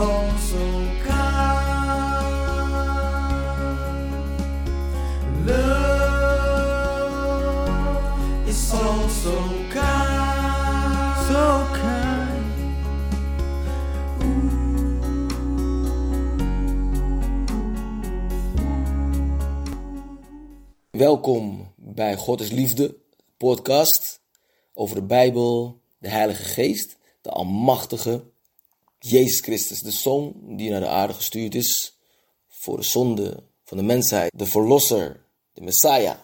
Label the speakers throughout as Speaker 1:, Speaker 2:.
Speaker 1: is also kind. Love is also kind. So kind.
Speaker 2: Welkom bij God is Liefde podcast over de Bijbel, de Heilige Geest, de Almachtige, Jezus Christus, de Zoon die naar de aarde gestuurd is voor de zonde van de mensheid, de Verlosser, de Messiah.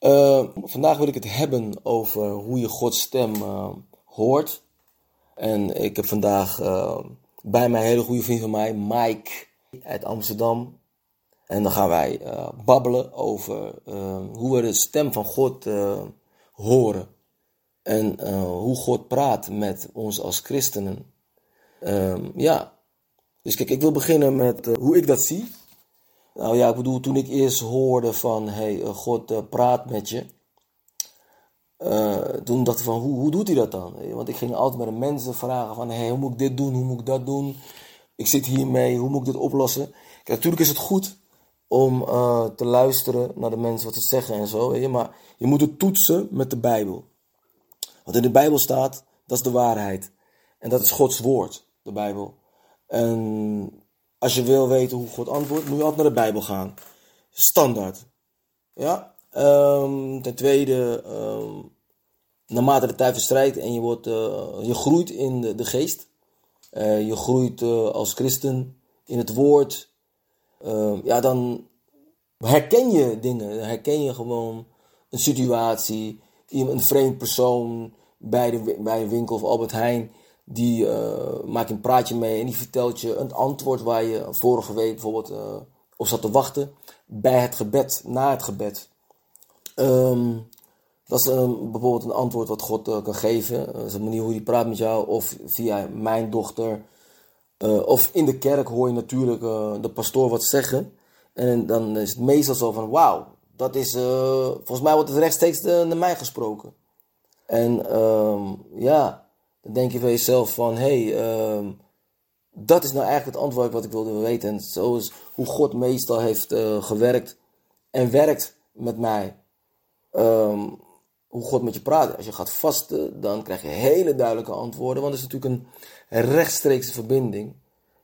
Speaker 2: Eh, vandaag wil ik het hebben over hoe je Gods stem eh, hoort. En ik heb vandaag eh, bij mij een hele goede vriend van mij, Mike uit Amsterdam. En dan gaan wij babbelen over hoe we de stem van God horen. En hoe God praat met ons als christenen. Ehm, ja, dus kijk, ik wil beginnen met eh, hoe ik dat zie. Nou ja, ik bedoel, toen ik eerst hoorde van, hey, eh, God eh, praat met je. toen dacht ik van, hoe, hoe doet hij dat dan? Want ik ging altijd met de mensen vragen van, hey, hoe moet ik dit doen? Hoe moet ik dat doen? Ik zit hiermee, hoe moet ik dit oplossen? Kijk, natuurlijk is het goed om te luisteren naar de mensen wat ze zeggen en zo. Weet je? Maar je moet het toetsen met de Bijbel. Wat in de Bijbel staat, dat is de waarheid. En dat is Gods woord, de Bijbel. En als je wil weten hoe God antwoordt, moet je altijd naar de Bijbel gaan. Standaard. Ja? Ehm, ten tweede, ehm, naarmate de tijd verstrijkt en je, wordt, eh, je groeit in de, de geest. Eh, je groeit eh, als christen in het woord. Ehm, ja, dan herken je dingen. Dan herken je gewoon een situatie. Een vreemd persoon bij, de, bij een winkel of Albert Heijn. Die eh, maakt een praatje mee en die vertelt je een antwoord waar je vorige week bijvoorbeeld eh, op zat te wachten. Bij het gebed, na het gebed. Ehm, dat is een, bijvoorbeeld een antwoord wat God eh, kan geven. Dat is een manier hoe hij praat met jou. Of via mijn dochter. Of in de kerk hoor je natuurlijk de pastoor wat zeggen. En dan is het meestal zo van, wauw, dat is, volgens mij wordt het rechtstreeks naar mij gesproken. En ehm, ja, dan denk je van jezelf van, hé, hey, ehm, dat is nou eigenlijk het antwoord wat ik wilde weten. En zo is hoe God meestal heeft eh, gewerkt en werkt met mij. Ehm, hoe God met je praat. Als je gaat vasten, dan krijg je hele duidelijke antwoorden. Want het is natuurlijk een rechtstreekse verbinding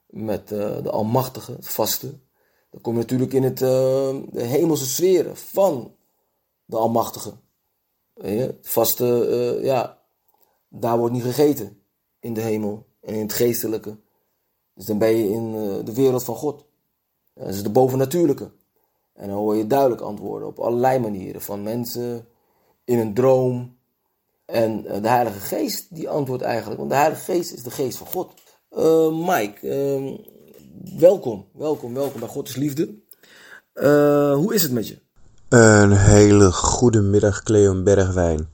Speaker 2: met eh, de Almachtige, het vasten. Dan kom je natuurlijk in het, eh, de hemelse sferen van de Almachtige. Vasten, eh, ja, daar wordt niet gegeten in de hemel en in het geestelijke. Dus dan ben je in eh, de wereld van God. Dat is de bovennatuurlijke. En dan hoor je duidelijk antwoorden op allerlei manieren. Van mensen in een droom. En eh, de Heilige Geest die antwoordt eigenlijk. Want de Heilige Geest is de geest van God. Eh, Mike, ehm, welkom. Welkom, welkom bij God is Liefde. Hoe is het met je?
Speaker 3: Een hele goede middag, Cleon Bergwijn.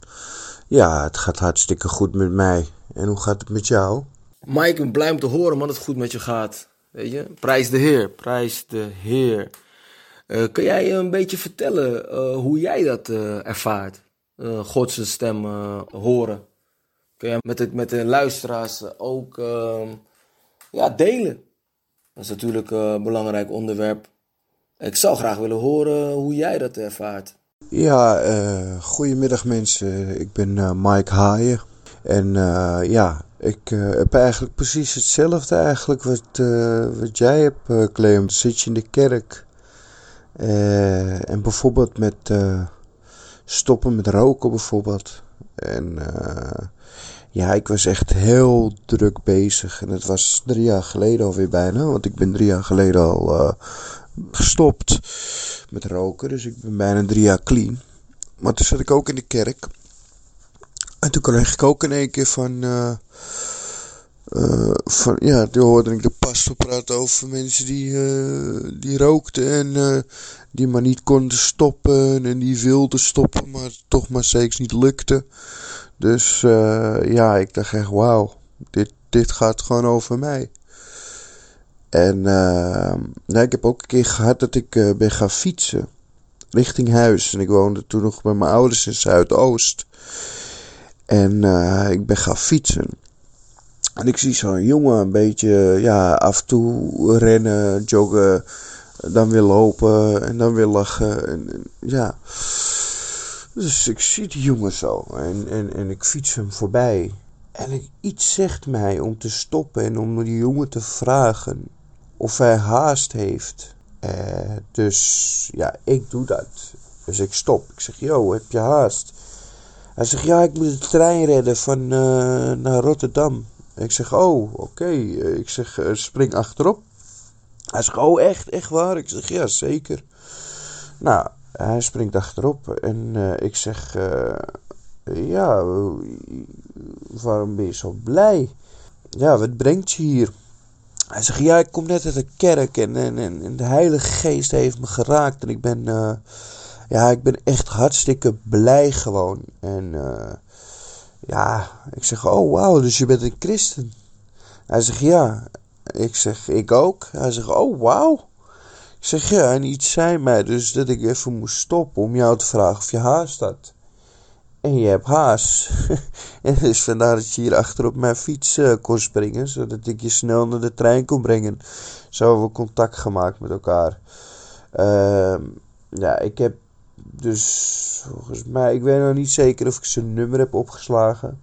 Speaker 3: Ja, het gaat hartstikke goed met mij. En hoe gaat het met jou?
Speaker 2: Mike, ik blij om te horen man, dat het goed met je gaat. Weet je? Prijs de Heer, prijs de Heer. Eh, kun jij een beetje vertellen eh, hoe jij dat eh, ervaart? Gods stem horen. Kun jij met, het, met de luisteraars ook ehm, ja, delen? Dat is natuurlijk een belangrijk onderwerp. Ik zou graag willen horen hoe jij dat ervaart.
Speaker 3: Ja, eh goedemiddag mensen. Ik ben eh, Mike Haaien. En eh, ja, ik heb eigenlijk precies hetzelfde eigenlijk wat, wat jij hebt, Cleon. Dan zit je in de kerk. En bijvoorbeeld met stoppen met roken bijvoorbeeld. En ja, ik was echt heel druk bezig. En het was drie jaar geleden alweer bijna. Want ik ben drie jaar geleden al gestopt met roken. Dus ik ben bijna drie jaar clean. Maar toen zat ik ook in de kerk. En toen kreeg ik ook in één keer van... eh, eh, van ja, toen hoorde ik de pastor praten over mensen die, eh, die rookten en die maar niet konden stoppen en die wilden stoppen, maar toch maar steeds niet lukte. Dus ja, ik dacht echt, wauw, dit, dit gaat gewoon over mij. En uh, nou, ik heb ook een keer gehad dat ik uh, ben gaan fietsen richting huis. En ik woonde toen nog bij mijn ouders in Zuidoost. En uh, ik ben gaan fietsen. En ik zie zo'n jongen een beetje ja, af en toe rennen, joggen, dan weer lopen en dan weer lachen. En, en, ja. Dus ik zie die jongen zo en, en, en ik fiets hem voorbij. En ik, iets zegt mij om te stoppen en om die jongen te vragen of hij haast heeft. Eh, dus ja, ik doe dat. Dus ik stop. Ik zeg, yo, heb je haast? Hij zegt, ja, ik moet de trein redden van uh, naar Rotterdam. Ik zeg, oh, oké. Ik zeg, uh, spring achterop. Hij zegt, oh, echt, echt waar? Ik zeg, ja, zeker. Nou, hij springt achterop en ik zeg, ja, waarom ben je zo blij? Ja, wat brengt je hier? Hij zegt, ja, ik kom net uit de kerk en, en, de Heilige Geest heeft me geraakt. En ik ben, uh, ja, ik ben echt hartstikke blij gewoon. En uh, ja, ik zeg, oh wauw, dus je bent een christen. Hij zegt, ja. Ik zeg, ik ook. Hij zegt, oh wauw. Ik zeg, ja, en iets zei mij dus dat ik even moest stoppen om jou te vragen of je haast had. En je hebt haast. en dus vandaar dat je hier achter op mijn fiets uh, kon springen. Zodat ik je snel naar de trein kon brengen. Zo hebben we contact gemaakt met elkaar. Uh, ja, ik heb dus volgens mij... Ik weet nog niet zeker of ik zijn nummer heb opgeslagen.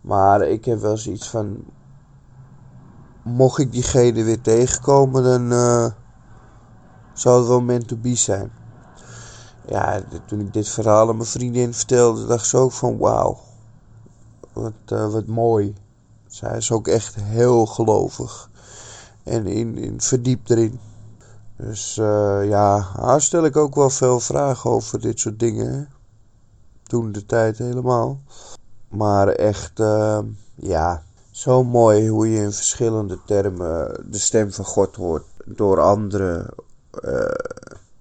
Speaker 3: Maar ik heb wel zoiets van... Mocht ik diegene weer tegenkomen, dan uh, zou het wel meant to be zijn ja, toen ik dit verhaal aan mijn vriendin vertelde, dacht ze ook van wauw, wat, uh, wat mooi. Zij is ook echt heel gelovig en in, in verdiept erin. Dus uh, ja, haar stel ik ook wel veel vragen over dit soort dingen. Toen de tijd helemaal. Maar echt, uh, ja, zo mooi hoe je in verschillende termen de stem van God hoort. Door anderen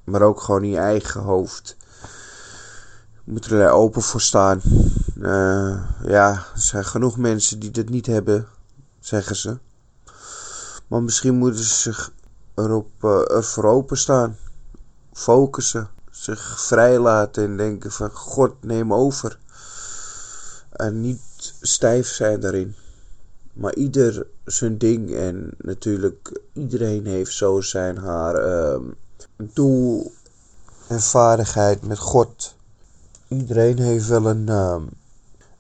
Speaker 3: maar ook gewoon in je eigen hoofd. Je moet er open voor staan. Uh, ja, er zijn genoeg mensen die dit niet hebben, zeggen ze. Maar misschien moeten ze zich erop, uh, ervoor openstaan. Focussen. Zich vrijlaten en denken van God neem over. En niet stijf zijn daarin. Maar ieder zijn ding en natuurlijk iedereen heeft zo zijn haar... Uh, doel en vaardigheid met God. Iedereen heeft wel een, uh,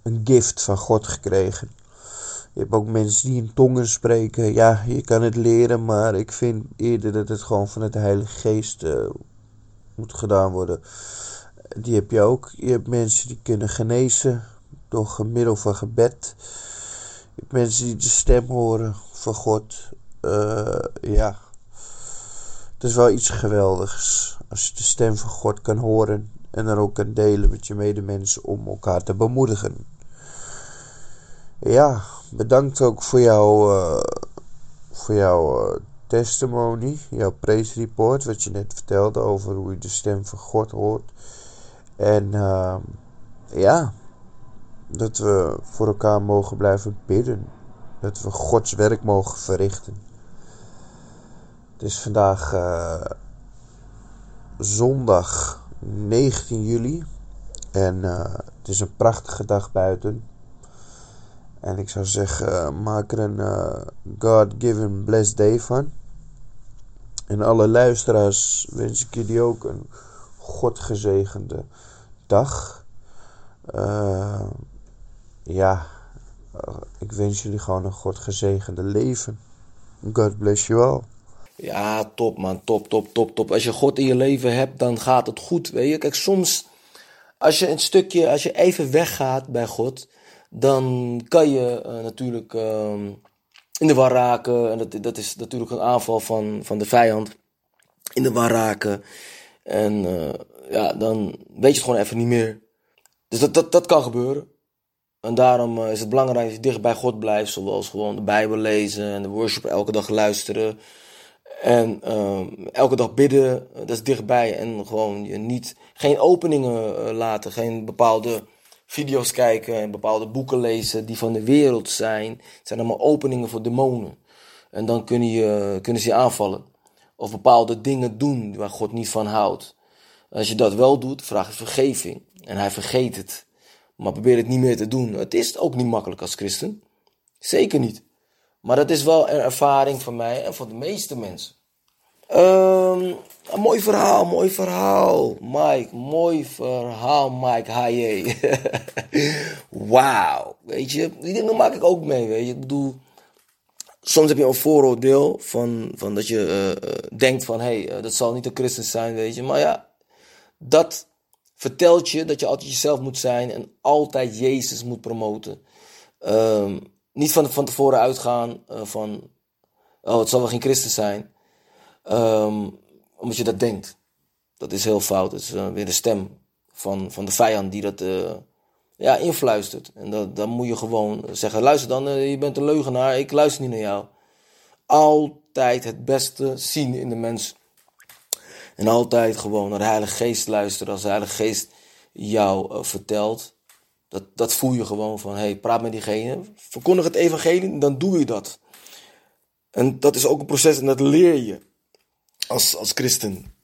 Speaker 3: een gift van God gekregen. Je hebt ook mensen die in tongen spreken. Ja, je kan het leren, maar ik vind eerder dat het gewoon vanuit de Heilige Geest uh, moet gedaan worden. Die heb je ook. Je hebt mensen die kunnen genezen door middel van gebed. Je hebt mensen die de stem horen van God. Uh, ja, het is wel iets geweldigs als je de stem van God kan horen en dan ook kan delen met je medemensen om elkaar te bemoedigen. Ja, bedankt ook voor jouw, uh, voor jouw uh, testimony, jouw praise report, wat je net vertelde over hoe je de stem van God hoort. En uh, ja, dat we voor elkaar mogen blijven bidden. Dat we Gods werk mogen verrichten. Het is vandaag uh, zondag 19 juli. En uh, het is een prachtige dag buiten. En ik zou zeggen, maak er een God-given blessed day van. En alle luisteraars wens ik jullie ook een godgezegende dag. ja, ik wens jullie gewoon een godgezegende leven. God bless you all.
Speaker 2: Ja, top man, top, top, top, top. Als je God in je leven hebt, dan gaat het goed, weet je. Kijk, soms, als je een stukje, als je even weggaat bij God, dan kan je uh, natuurlijk uh, in de war raken. En dat, dat is natuurlijk een aanval van, van de vijand. In de war raken. En uh, ja, dan weet je het gewoon even niet meer. Dus dat, dat, dat kan gebeuren. En daarom is het belangrijk dat je dicht bij God blijft, zoals gewoon de Bijbel lezen en de worship elke dag luisteren. En uh, elke dag bidden, dat is dichtbij. En gewoon je niet, geen openingen uh, laten, geen bepaalde video's kijken en bepaalde boeken lezen die van de wereld zijn. Het zijn allemaal openingen voor demonen. En dan kunnen, je, kunnen ze je aanvallen. Of bepaalde dingen doen waar God niet van houdt. Als je dat wel doet, vraag je vergeving. En hij vergeet het. Maar probeer het niet meer te doen. Het is ook niet makkelijk als christen. Zeker niet. Maar dat is wel een ervaring van mij en van de meeste mensen. Ehm, een mooi verhaal, mooi verhaal. Mike, mooi verhaal, Mike Haye. Wauw. Weet je, die dingen maak ik ook mee, weet je. Ik bedoel, soms heb je een vooroordeel van, van dat je eh, eh, denkt van, hé, hey, dat zal niet een christen zijn, weet je. Maar ja, dat vertelt je dat je altijd jezelf moet zijn en altijd Jezus moet promoten. Ehm, niet van, van tevoren uitgaan uh, van, oh, het zal wel geen christen zijn. Ehm, omdat je dat denkt. Dat is heel fout. Het is uh, weer de stem van, van de vijand die dat uh, ja, influistert. En dat, dan moet je gewoon zeggen: luister dan, je bent een leugenaar, ik luister niet naar jou. Altijd het beste zien in de mens. En altijd gewoon naar de Heilige Geest luisteren. Als de Heilige Geest jou vertelt, dat, dat voel je gewoon van: hey, praat met diegene, verkondig het evangelie, dan doe je dat. En dat is ook een proces en dat leer je als, als christen.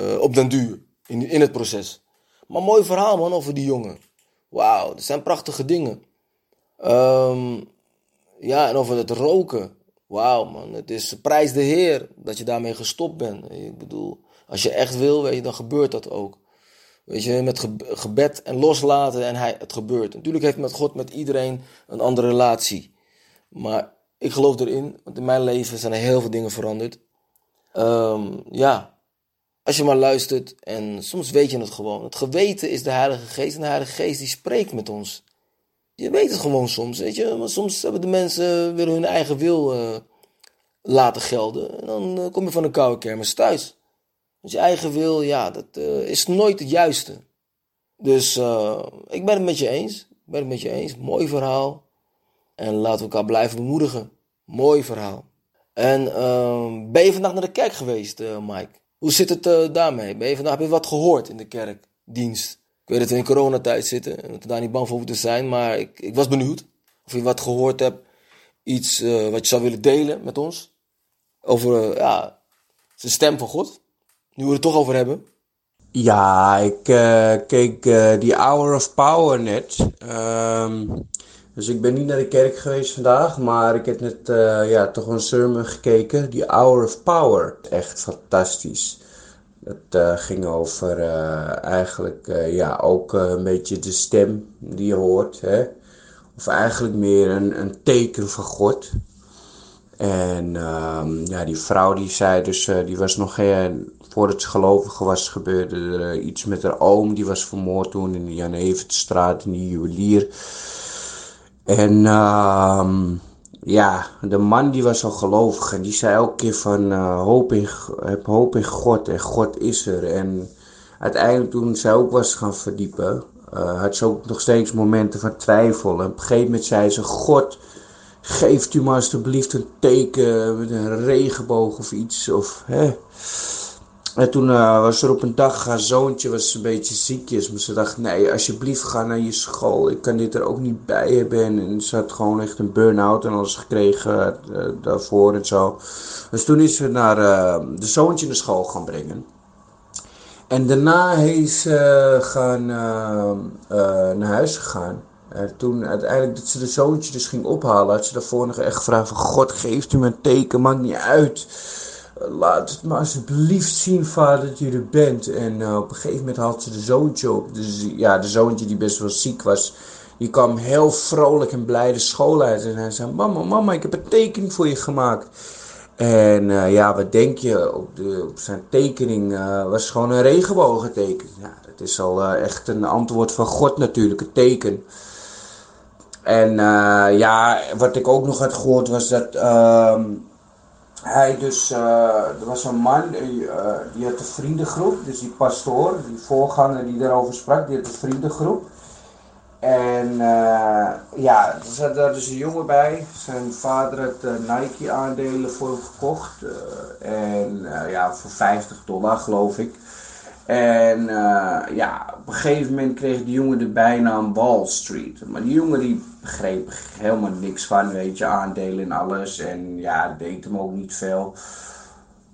Speaker 2: Uh, op den duur, in, in het proces. Maar mooi verhaal man over die jongen. Wauw, dat zijn prachtige dingen. Um, ja, en over het roken. Wauw man, het is prijs de Heer dat je daarmee gestopt bent. Ik bedoel, als je echt wil, weet je, dan gebeurt dat ook. Weet je, met gebed en loslaten en hij, het gebeurt. Natuurlijk heeft met God, met iedereen een andere relatie. Maar ik geloof erin, want in mijn leven zijn er heel veel dingen veranderd. Um, ja, als je maar luistert en soms weet je het gewoon. Het geweten is de Heilige Geest en de Heilige Geest die spreekt met ons. Je weet het gewoon soms, weet je. Maar soms hebben de mensen willen hun eigen wil uh, laten gelden. En dan uh, kom je van een koude kermis thuis. Je eigen wil, ja, dat uh, is nooit het juiste. Dus ik ben het met je eens. Ik ben het met je eens. Mooi verhaal. En laten we elkaar blijven bemoedigen. Mooi verhaal. En uh, ben je vandaag naar de kerk geweest, Mike? Hoe zit het daarmee? Ben je vandaag, heb je wat gehoord in de kerkdienst? Ik weet dat we in coronatijd zitten en dat we daar niet bang voor moeten zijn, maar ik, ik was benieuwd of je wat gehoord hebt. Iets wat je zou willen delen met ons. Over ja, de stem van God. Nu we het toch over hebben.
Speaker 3: Ja, ik keek die Hour of Power net. Um, dus ik ben niet naar de kerk geweest vandaag, maar ik heb net uh, ja, toch een sermon gekeken. Die Hour of Power. Echt fantastisch. Het uh, ging over uh, eigenlijk ja, ook een beetje de stem die je hoort. Hè? Of eigenlijk meer een, een teken van God. En um, ja, die vrouw die zei dus, die was nog geen, voordat ze gelovig was, gebeurde er iets met haar oom. Die was vermoord toen in de Jan Evertstraat, in die juwelier. En uh, ja, de man die was al gelovig en die zei elke keer van uh, hoop in, heb hoop in God en God is er. En uiteindelijk toen zij ook was gaan verdiepen, uh, had ze ook nog steeds momenten van twijfel. En op een gegeven moment zei ze, God, geeft u maar alsjeblieft een teken met een regenboog of iets. Of, hè. En toen uh, was er op een dag, haar zoontje was een beetje ziekjes. Maar ze dacht, nee, alsjeblieft ga naar je school. Ik kan dit er ook niet bij hebben. En ze had gewoon echt een burn-out en alles gekregen uh, daarvoor en zo. Dus toen is ze naar uh, de zoontje naar school gaan brengen. En daarna is ze gaan, naar huis gegaan. En toen uiteindelijk dat ze de zoontje dus ging ophalen, had ze daarvoor nog echt gevraagd van... God, geeft u me een teken, maakt niet uit laat het maar alsjeblieft zien, vader, dat je er bent. En uh, op een gegeven moment had ze de zoontje op. Dus ja, de zoontje die best wel ziek was. Die kwam heel vrolijk en blij de school uit. En hij zei, mama, mama, ik heb een tekening voor je gemaakt. En uh, ja, wat denk je? Op, de, op zijn tekening was gewoon een regenbogenteken. Ja, dat is al echt een antwoord van God natuurlijk, een teken. En ja, wat ik ook nog had gehoord was dat ehm, hij dus, uh, er was een man, die, uh, die had een vriendengroep, dus die pastoor, die voorganger die daarover sprak, die had een vriendengroep. En ja, er zat daar dus een jongen bij. Zijn vader had Nike aandelen voor hem gekocht. en ja, voor 50 dollar geloof ik. En ja, op een gegeven moment kreeg die jongen de bijnaam Wall Street. Maar die jongen die begreep helemaal niks van, weet je, aandelen en alles. En ja, dat deed hem ook niet veel.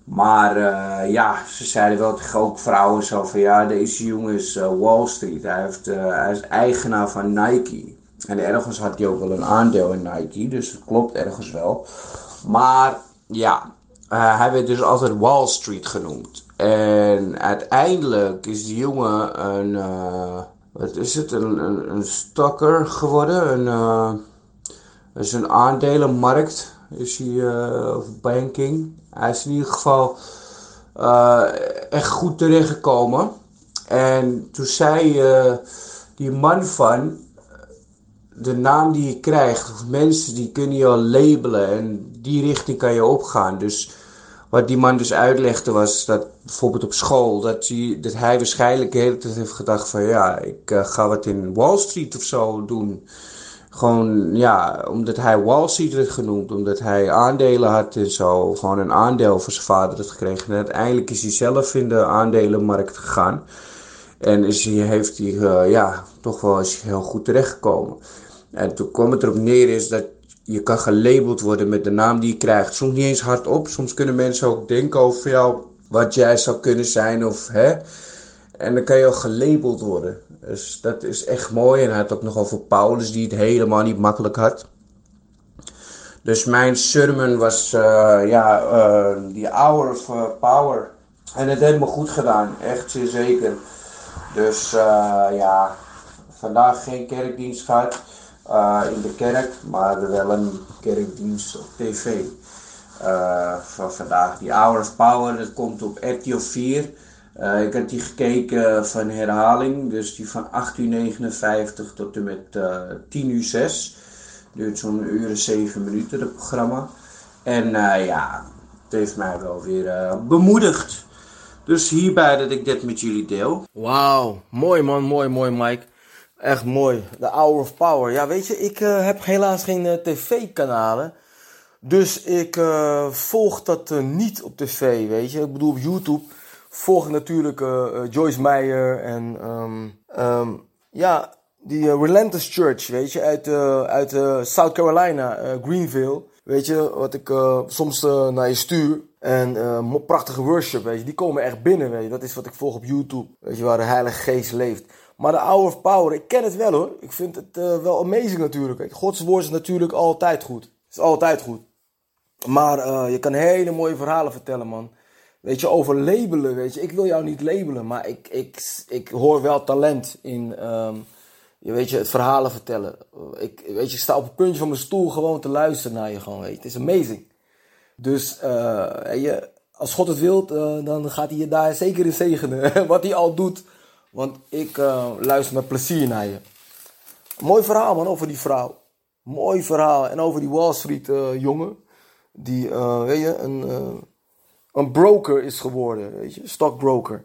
Speaker 3: Maar uh, ja, ze zeiden wel tegen ook vrouwen zo van ja, deze jongen is uh, Wall Street. Hij, heeft, hij is eigenaar van Nike. En ergens had hij ook wel een aandeel in Nike, dus het klopt ergens wel. Maar ja, hij werd dus altijd Wall Street genoemd. En uiteindelijk is die jongen een, uh, wat is het, een, een, stocker geworden. Een, uh, is een aandelenmarkt, is hij, of banking. Hij is in ieder geval echt goed terechtgekomen. En toen zei die man van, de naam die je krijgt, of mensen die kunnen je al labelen en die richting kan je opgaan. Dus wat die man dus uitlegde was dat bijvoorbeeld op school, dat hij, hij waarschijnlijk de hele tijd heeft gedacht van ja, ik uh, ga wat in Wall Street of zo doen. Gewoon ja, omdat hij Wall Street werd genoemd, omdat hij aandelen had en zo. Gewoon een aandeel voor zijn vader had gekregen. En uiteindelijk is hij zelf in de aandelenmarkt gegaan. En is hij, heeft hij uh, ja, toch wel hij heel goed terechtgekomen. En toen kwam het erop neer is dat je kan gelabeld worden met de naam die je krijgt. Soms niet eens hardop. Soms kunnen mensen ook denken over jou wat jij zou kunnen zijn of hè. En dan kan je ook gelabeld worden. Dus dat is echt mooi. En hij had ook nog over Paulus die het helemaal niet makkelijk had. Dus mijn sermon was uh, ja, uh, the hour of uh, power. En het heeft me goed gedaan, echt zeer zeker. Dus ja, vandaag geen kerkdienst gehad. Uh, in de kerk, maar wel een kerkdienst op tv. Uh, van vandaag. Die Hour of Power, dat komt op RTL 4. Uh, ik heb die gekeken van herhaling, dus die van 8 uur 59 tot en met 10 uur 6. Duurt zo'n uur en 7 minuten, het programma. En ja, het heeft mij wel weer bemoedigd. Dus hierbij dat ik dit met jullie deel.
Speaker 2: Wauw, mooi man, mooi, mooi Mike. Echt mooi. The Hour of Power. Ja, weet je, ik uh, heb helaas geen uh, tv-kanalen. Dus ik uh, volg dat niet op tv, weet je. Ik bedoel, op YouTube volg ik natuurlijk Joyce Meyer en um, um, ja, die Relentless Church, weet je, uit, uit South Carolina, Greenville. Weet je, wat ik soms naar je stuur. En prachtige worship, weet je, die komen echt binnen, weet je. Dat is wat ik volg op YouTube, weet je, waar de Heilige Geest leeft. Maar de Hour of Power, ik ken het wel hoor. Ik vind het uh, wel amazing natuurlijk. Gods woord is natuurlijk altijd goed. Is altijd goed. Maar uh, je kan hele mooie verhalen vertellen, man. Weet je, over labelen, weet je. Ik wil jou niet labelen, maar ik, ik, ik hoor wel talent in, um, je weet je, het verhalen vertellen. Ik, weet je, sta op het puntje van mijn stoel gewoon te luisteren naar je gewoon, weet je. Het is amazing. Dus, uh, je, als God het wilt, dan gaat hij je daar zeker in zegenen. Wat hij al doet want ik uh, luister met plezier naar je. Mooi verhaal man over die vrouw. Mooi verhaal. En over die Wall Street uh, jongen. Die, uh, weet je, een, een broker is geworden. Weet je, stockbroker.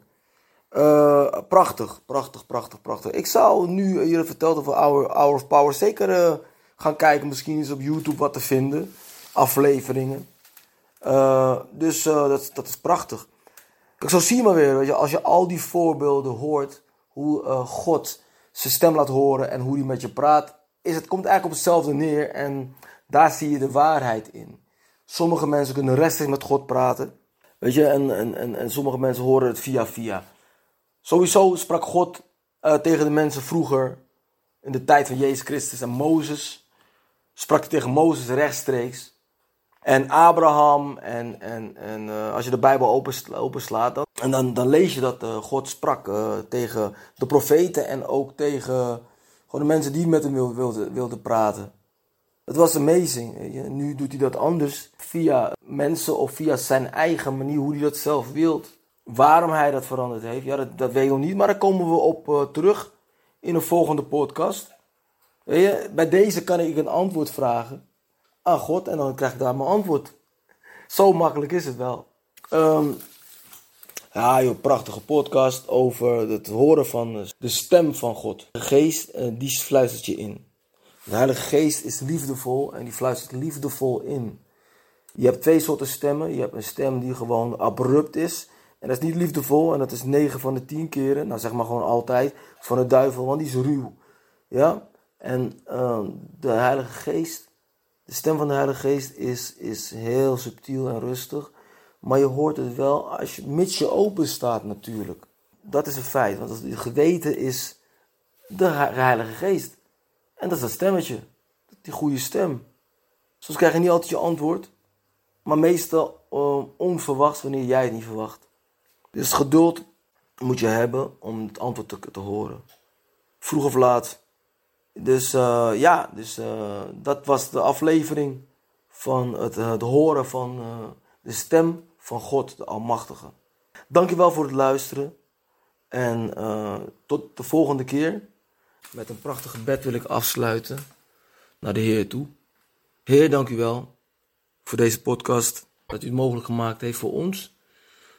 Speaker 2: prachtig, prachtig, prachtig, prachtig. Ik zou nu je verteld over Hour, Hour of Power zeker gaan kijken. Misschien is op YouTube wat te vinden. Afleveringen. dus dat, dat is prachtig. Kijk, zo zie je maar weer, weet je, als je al die voorbeelden hoort, hoe uh, God zijn stem laat horen en hoe hij met je praat, is het komt eigenlijk op hetzelfde neer en daar zie je de waarheid in. Sommige mensen kunnen rechtstreeks met God praten, weet je, en, en, en, en sommige mensen horen het via via. Sowieso sprak God uh, tegen de mensen vroeger, in de tijd van Jezus Christus en Mozes, sprak hij tegen Mozes rechtstreeks. En Abraham en, en, en uh, als je de Bijbel openslaat, dan, en dan, dan lees je dat uh, God sprak uh, tegen de profeten en ook tegen gewoon de mensen die met hem wilden, wilden praten. Het was amazing. Nu doet hij dat anders via mensen of via zijn eigen manier, hoe hij dat zelf wilt. Waarom hij dat veranderd heeft, ja, dat, dat weet ik nog niet, maar daar komen we op terug in een volgende podcast. Bij deze kan ik een antwoord vragen aan God en dan krijg ik daar mijn antwoord. Zo makkelijk is het wel. Um, ja, joh, prachtige podcast over het horen van de stem van God. De geest, uh, die fluistert je in. De Heilige Geest is liefdevol en die fluistert liefdevol in. Je hebt twee soorten stemmen. Je hebt een stem die gewoon abrupt is. En dat is niet liefdevol en dat is 9 van de 10 keren. Nou, zeg maar gewoon altijd van de duivel, want die is ruw. Ja? En uh, de Heilige Geest de stem van de Heilige Geest is, is heel subtiel en rustig. Maar je hoort het wel als je, mits je open staat natuurlijk. Dat is een feit. Want het geweten is de Heilige Geest. En dat is dat stemmetje. Die goede stem. Soms krijg je niet altijd je antwoord. Maar meestal uh, onverwachts wanneer jij het niet verwacht. Dus geduld moet je hebben om het antwoord te, te horen. Vroeg of laat. Dus uh, ja, dus, uh, dat was de aflevering van het, het horen van de stem van God, de Almachtige. Dankjewel voor het luisteren. En tot de volgende keer. Met een prachtig gebed wil ik afsluiten naar de Heer toe. Heer, dank u wel voor deze podcast. Dat u het mogelijk gemaakt heeft voor ons.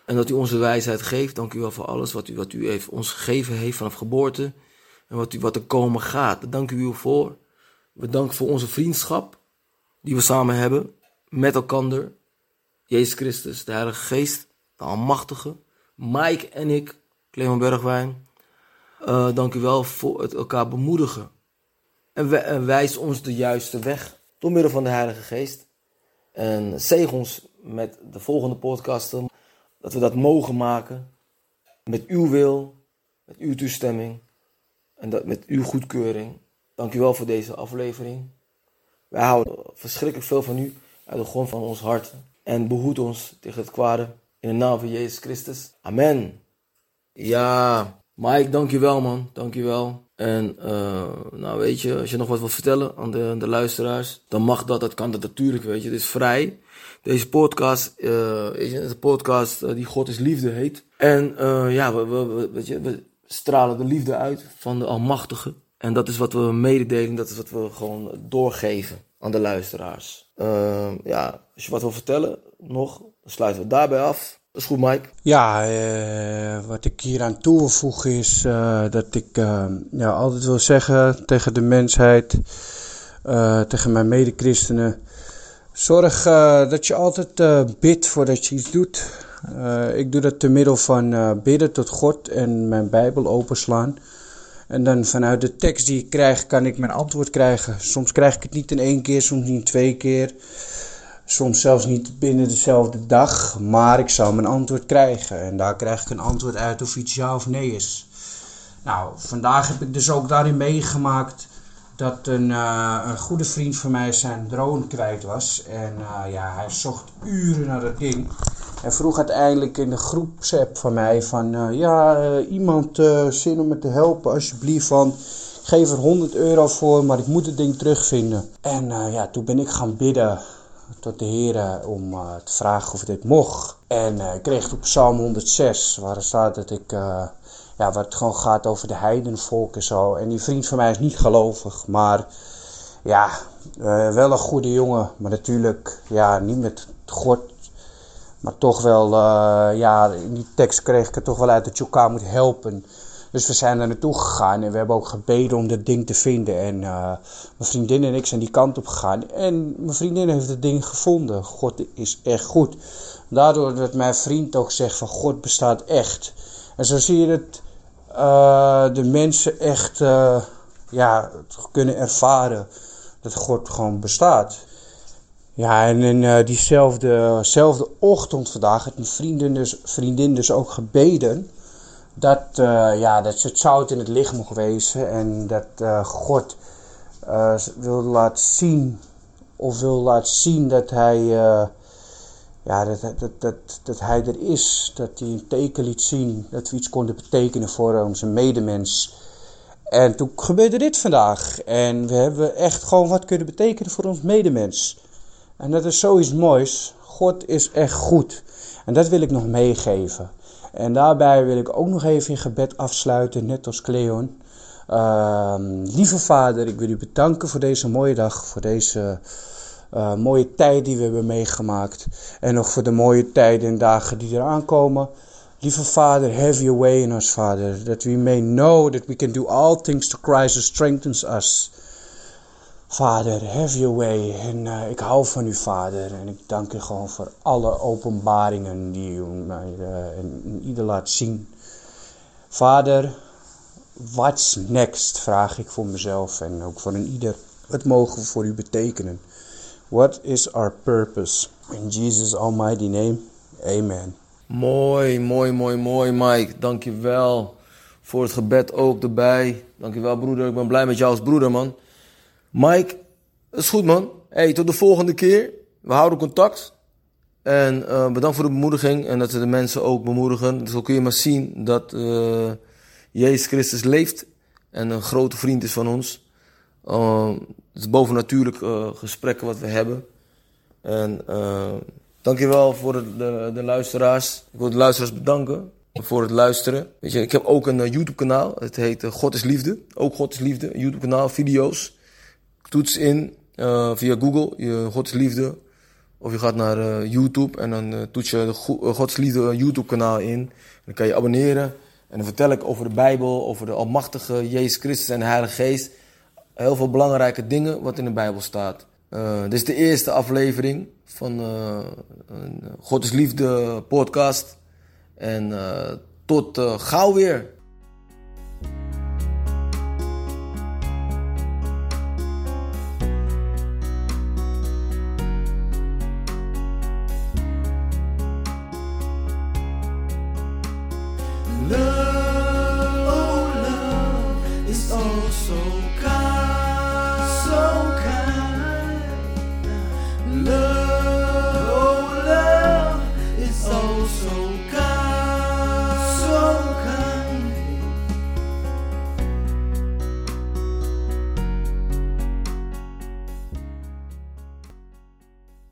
Speaker 2: En dat u onze wijsheid geeft. Dank u wel voor alles wat u, wat u heeft, ons gegeven heeft vanaf geboorte. En wat, u, wat er komen gaat. Daar dank u voor. We danken voor onze vriendschap. Die we samen hebben. Met elkaar. Jezus Christus, de Heilige Geest. De Almachtige. Mike en ik. Clemon Bergwijn. Uh, dank u wel voor het elkaar bemoedigen. En, en wijs ons de juiste weg. Door middel van de Heilige Geest. En zeg ons met de volgende podcasten dat we dat mogen maken met uw wil, met uw toestemming en dat met uw goedkeuring. Dank u wel voor deze aflevering. Wij houden verschrikkelijk veel van u uit de grond van ons hart en behoed ons tegen het kwade in de naam van Jezus Christus. Amen. Ja, Mike, dank je wel man, dank je wel. En uh, nou weet je, als je nog wat wilt vertellen aan de, de luisteraars, dan mag dat, dat kan dat natuurlijk, weet je. Het is vrij. Deze podcast uh, is een podcast uh, die God is liefde heet. En ja, we, we, weet je, we stralen de liefde uit van de Almachtige. En dat is wat we mededelen, dat is wat we gewoon doorgeven aan de luisteraars. ja, als je wat wil vertellen nog, dan sluiten we daarbij af. Dat is goed, Mike.
Speaker 4: Ja, uh, wat ik hier aan toe wil voegen is uh, dat ik uh, ja, altijd wil zeggen tegen de mensheid, tegen mijn medechristenen. Zorg dat je altijd bidt voordat je iets doet. Ik doe dat te middel van bidden tot God en mijn Bijbel openslaan. En dan vanuit de tekst die ik krijg, kan ik mijn antwoord krijgen. Soms krijg ik het niet in één keer, soms niet in twee keer. Soms zelfs niet binnen dezelfde dag, maar ik zou mijn antwoord krijgen. En daar krijg ik een antwoord uit of iets ja of nee is. Nou, vandaag heb ik dus ook daarin meegemaakt dat een, uh, een goede vriend van mij zijn drone kwijt was. En ja, hij zocht uren naar dat ding. En vroeg uiteindelijk in de groepsapp van mij van... Uh, ja, iemand zin om me te helpen alsjeblieft, want... Geef er 100 euro voor, maar ik moet het ding terugvinden. En ja, toen ben ik gaan bidden tot de Heer om te vragen of dit mocht. En ik kreeg op Psalm 106, waar staat dat ik, ja, waar het gewoon gaat over de heidenvolk en zo. En die vriend van mij is niet gelovig, maar ja, wel een goede jongen. Maar natuurlijk, ja, niet met God. Maar toch wel, ja, in die tekst kreeg ik het toch wel uit dat je elkaar moet helpen. Dus we zijn er naartoe gegaan en we hebben ook gebeden om dat ding te vinden. En uh, mijn vriendin en ik zijn die kant op gegaan. En mijn vriendin heeft het ding gevonden. God is echt goed. Daardoor dat mijn vriend ook zegt van God bestaat echt. En zo zie je dat uh, de mensen echt ja, kunnen ervaren dat God gewoon bestaat. Ja, en in uh, diezelfde ochtend vandaag heeft mijn vriendin dus, vriendin dus ook gebeden dat, uh, ja, dat ze het zout in het licht mocht wezen en dat uh, God wil laten zien, of wil laten zien dat hij, ja, dat, dat, dat, dat hij er is, dat hij een teken liet zien, dat we iets konden betekenen voor onze medemens. En toen gebeurde dit vandaag en we hebben echt gewoon wat kunnen betekenen voor ons medemens. En dat is zoiets moois. God is echt goed. En dat wil ik nog meegeven. En daarbij wil ik ook nog even in gebed afsluiten, net als Cleon. Uh, lieve Vader, ik wil u bedanken voor deze mooie dag, voor deze uh, mooie tijd die we hebben meegemaakt. En nog voor de mooie tijden en dagen die eraan komen. Lieve Vader, have your way in us, Father, that we may know that we can do all things to Christ who strengthens us. Vader, have your way. En uh, ik hou van u, Vader. En ik dank u gewoon voor alle openbaringen die u mij uh, in ieder laat zien. Vader, what's next? Vraag ik voor mezelf en ook voor een ieder. Wat mogen we voor u betekenen? What is our purpose? In Jesus' almighty name, amen.
Speaker 2: Mooi, mooi, mooi, mooi, Mike. Dank je wel voor het gebed ook erbij. Dank je wel, broeder. Ik ben blij met jou als broeder, man. Mike, is goed man. Hey, tot de volgende keer. We houden contact. En eh, bedankt voor de bemoediging en dat we de mensen ook bemoedigen. Zo kun je maar zien dat eh, Jezus Christus leeft en een grote vriend is van ons. Uh, het is bovennatuurlijk uh, gesprekken wat we hebben. En uh, dankjewel voor de, de, de, luisteraars. Ik wil de luisteraars bedanken voor het luisteren. Weet je, ik heb ook een YouTube kanaal. Het heet God is Liefde. Ook God is Liefde. YouTube kanaal, video's. Toets in via Google, je God is Liefde. Of je gaat naar uh, YouTube en dan uh, toets je de Gods Liefde YouTube kanaal in. Dan kan je abonneren. En dan vertel ik over de Bijbel, over de Almachtige Jezus Christus en de Heilige Geest. Heel veel belangrijke dingen wat in de Bijbel staat. Dit is de eerste aflevering van een God is Liefde podcast. En tot gauw weer.